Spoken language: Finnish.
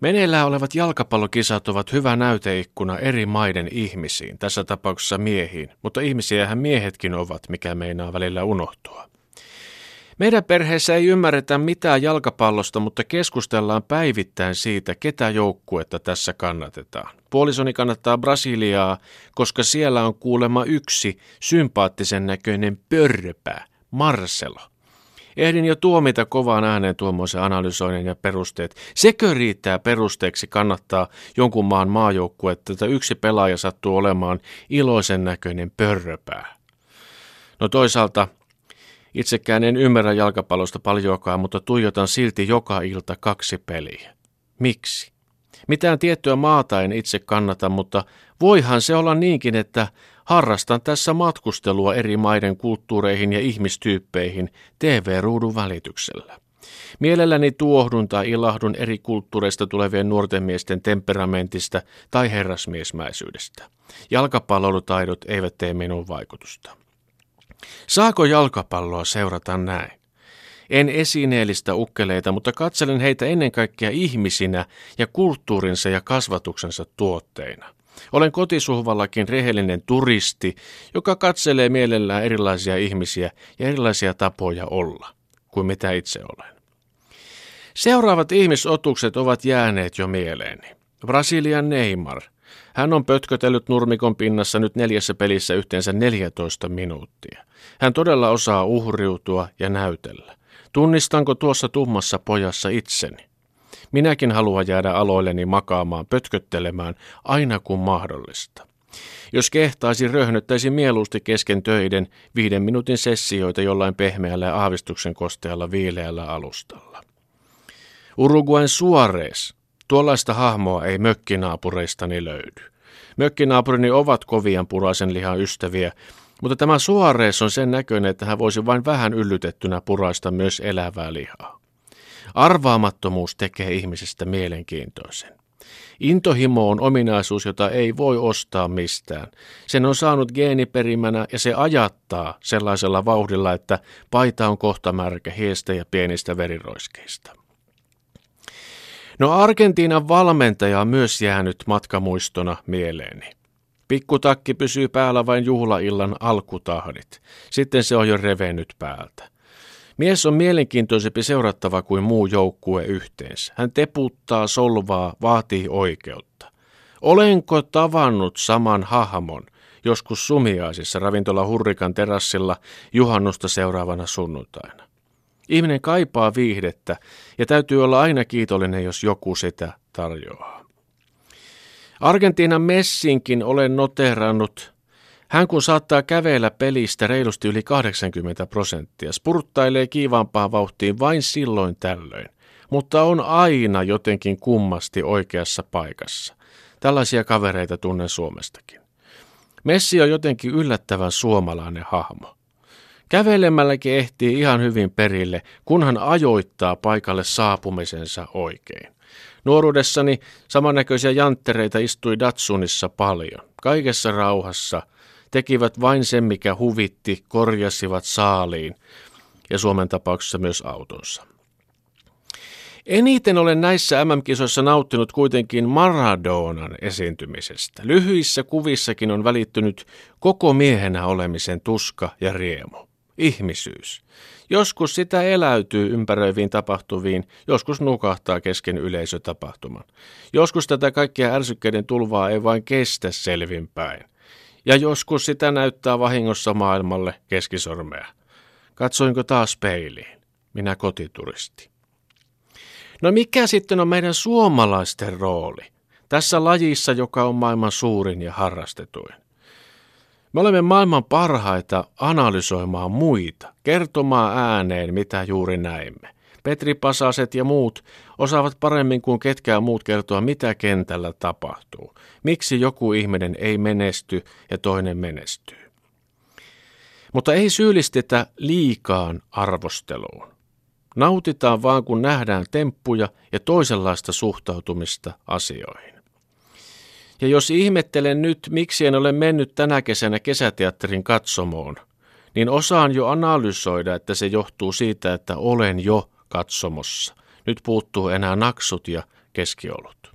Meneillään olevat jalkapallokisat ovat hyvä näyteikkuna eri maiden ihmisiin, tässä tapauksessa miehiin, mutta ihmisiähän miehetkin ovat, mikä meinaa välillä unohtua. Meidän perheessä ei ymmärretä mitään jalkapallosta, mutta keskustellaan päivittäin siitä, ketä joukkuetta tässä kannatetaan. Puolisoni kannattaa Brasiliaa, koska siellä on kuulema yksi sympaattisen näköinen pörröpä, Marcelo. Ehdin jo tuomita kovaan ääneen tuommoisen analysoinnin ja perusteet. Sekö riittää perusteeksi kannattaa jonkun maan maajoukkuetta, että yksi pelaaja sattuu olemaan iloisen näköinen pörröpää? No toisaalta Itsekään en ymmärrä jalkapallosta paljoakaan, mutta tuijotan silti joka ilta kaksi peliä. Miksi? Mitään tiettyä maata en itse kannata, mutta voihan se olla niinkin, että harrastan tässä matkustelua eri maiden kulttuureihin ja ihmistyyppeihin TV-ruudun välityksellä. Mielelläni tuohdun tai ilahdun eri kulttuureista tulevien nuorten miesten temperamentista tai herrasmiesmäisyydestä. Jalkapallolutaidot eivät tee minun vaikutusta. Saako jalkapalloa seurata näin? En esineellistä ukkeleita, mutta katselen heitä ennen kaikkea ihmisinä ja kulttuurinsa ja kasvatuksensa tuotteina. Olen kotisuhvallakin rehellinen turisti, joka katselee mielellään erilaisia ihmisiä ja erilaisia tapoja olla, kuin mitä itse olen. Seuraavat ihmisotukset ovat jääneet jo mieleeni. Brasilian Neymar – hän on pötkötellyt nurmikon pinnassa nyt neljässä pelissä yhteensä 14 minuuttia. Hän todella osaa uhriutua ja näytellä. Tunnistanko tuossa tummassa pojassa itseni? Minäkin haluan jäädä aloilleni makaamaan, pötköttelemään, aina kun mahdollista. Jos kehtaisi, röhnöttäisi mieluusti kesken töiden viiden minuutin sessioita jollain pehmeällä ja aavistuksen kostealla viileällä alustalla. Uruguayn Suarez Tuollaista hahmoa ei mökkinaapureistani löydy. Mökkinaapurini ovat kovian puraisen lihan ystäviä, mutta tämä Suarees on sen näköinen, että hän voisi vain vähän yllytettynä puraista myös elävää lihaa. Arvaamattomuus tekee ihmisestä mielenkiintoisen. Intohimo on ominaisuus, jota ei voi ostaa mistään. Sen on saanut geeniperimänä ja se ajattaa sellaisella vauhdilla, että paita on kohta märkä hiestä ja pienistä veriroiskeista. No Argentiinan valmentaja on myös jäänyt matkamuistona mieleeni. Pikkutakki pysyy päällä vain juhlaillan alkutahdit. Sitten se on jo revennyt päältä. Mies on mielenkiintoisempi seurattava kuin muu joukkue yhteensä. Hän teputtaa, solvaa, vaatii oikeutta. Olenko tavannut saman hahmon joskus sumiaisissa ravintola Hurrikan terassilla juhannusta seuraavana sunnuntaina? Ihminen kaipaa viihdettä ja täytyy olla aina kiitollinen, jos joku sitä tarjoaa. Argentiinan messinkin olen noterannut. Hän kun saattaa kävellä pelistä reilusti yli 80 prosenttia, spurttailee kiivaampaan vauhtiin vain silloin tällöin, mutta on aina jotenkin kummasti oikeassa paikassa. Tällaisia kavereita tunnen Suomestakin. Messi on jotenkin yllättävän suomalainen hahmo. Kävelemälläkin ehtii ihan hyvin perille, kunhan ajoittaa paikalle saapumisensa oikein. Nuoruudessani samannäköisiä janttereita istui Datsunissa paljon. Kaikessa rauhassa tekivät vain sen, mikä huvitti, korjasivat saaliin ja Suomen tapauksessa myös autonsa. Eniten olen näissä MM-kisoissa nauttinut kuitenkin Maradonan esiintymisestä. Lyhyissä kuvissakin on välittynyt koko miehenä olemisen tuska ja riemu ihmisyys. Joskus sitä eläytyy ympäröiviin tapahtuviin, joskus nukahtaa kesken yleisötapahtuman. Joskus tätä kaikkia ärsykkeiden tulvaa ei vain kestä selvinpäin. Ja joskus sitä näyttää vahingossa maailmalle keskisormea. Katsoinko taas peiliin? Minä kotituristi. No mikä sitten on meidän suomalaisten rooli? Tässä lajissa, joka on maailman suurin ja harrastetuin. Me olemme maailman parhaita analysoimaan muita, kertomaan ääneen, mitä juuri näimme. Petri Pasaset ja muut osaavat paremmin kuin ketkään muut kertoa, mitä kentällä tapahtuu. Miksi joku ihminen ei menesty ja toinen menestyy. Mutta ei syyllistetä liikaan arvosteluun. Nautitaan vaan, kun nähdään temppuja ja toisenlaista suhtautumista asioihin. Ja jos ihmettelen nyt, miksi en ole mennyt tänä kesänä kesäteatterin katsomoon, niin osaan jo analysoida, että se johtuu siitä, että olen jo katsomossa. Nyt puuttuu enää naksut ja keskiolut.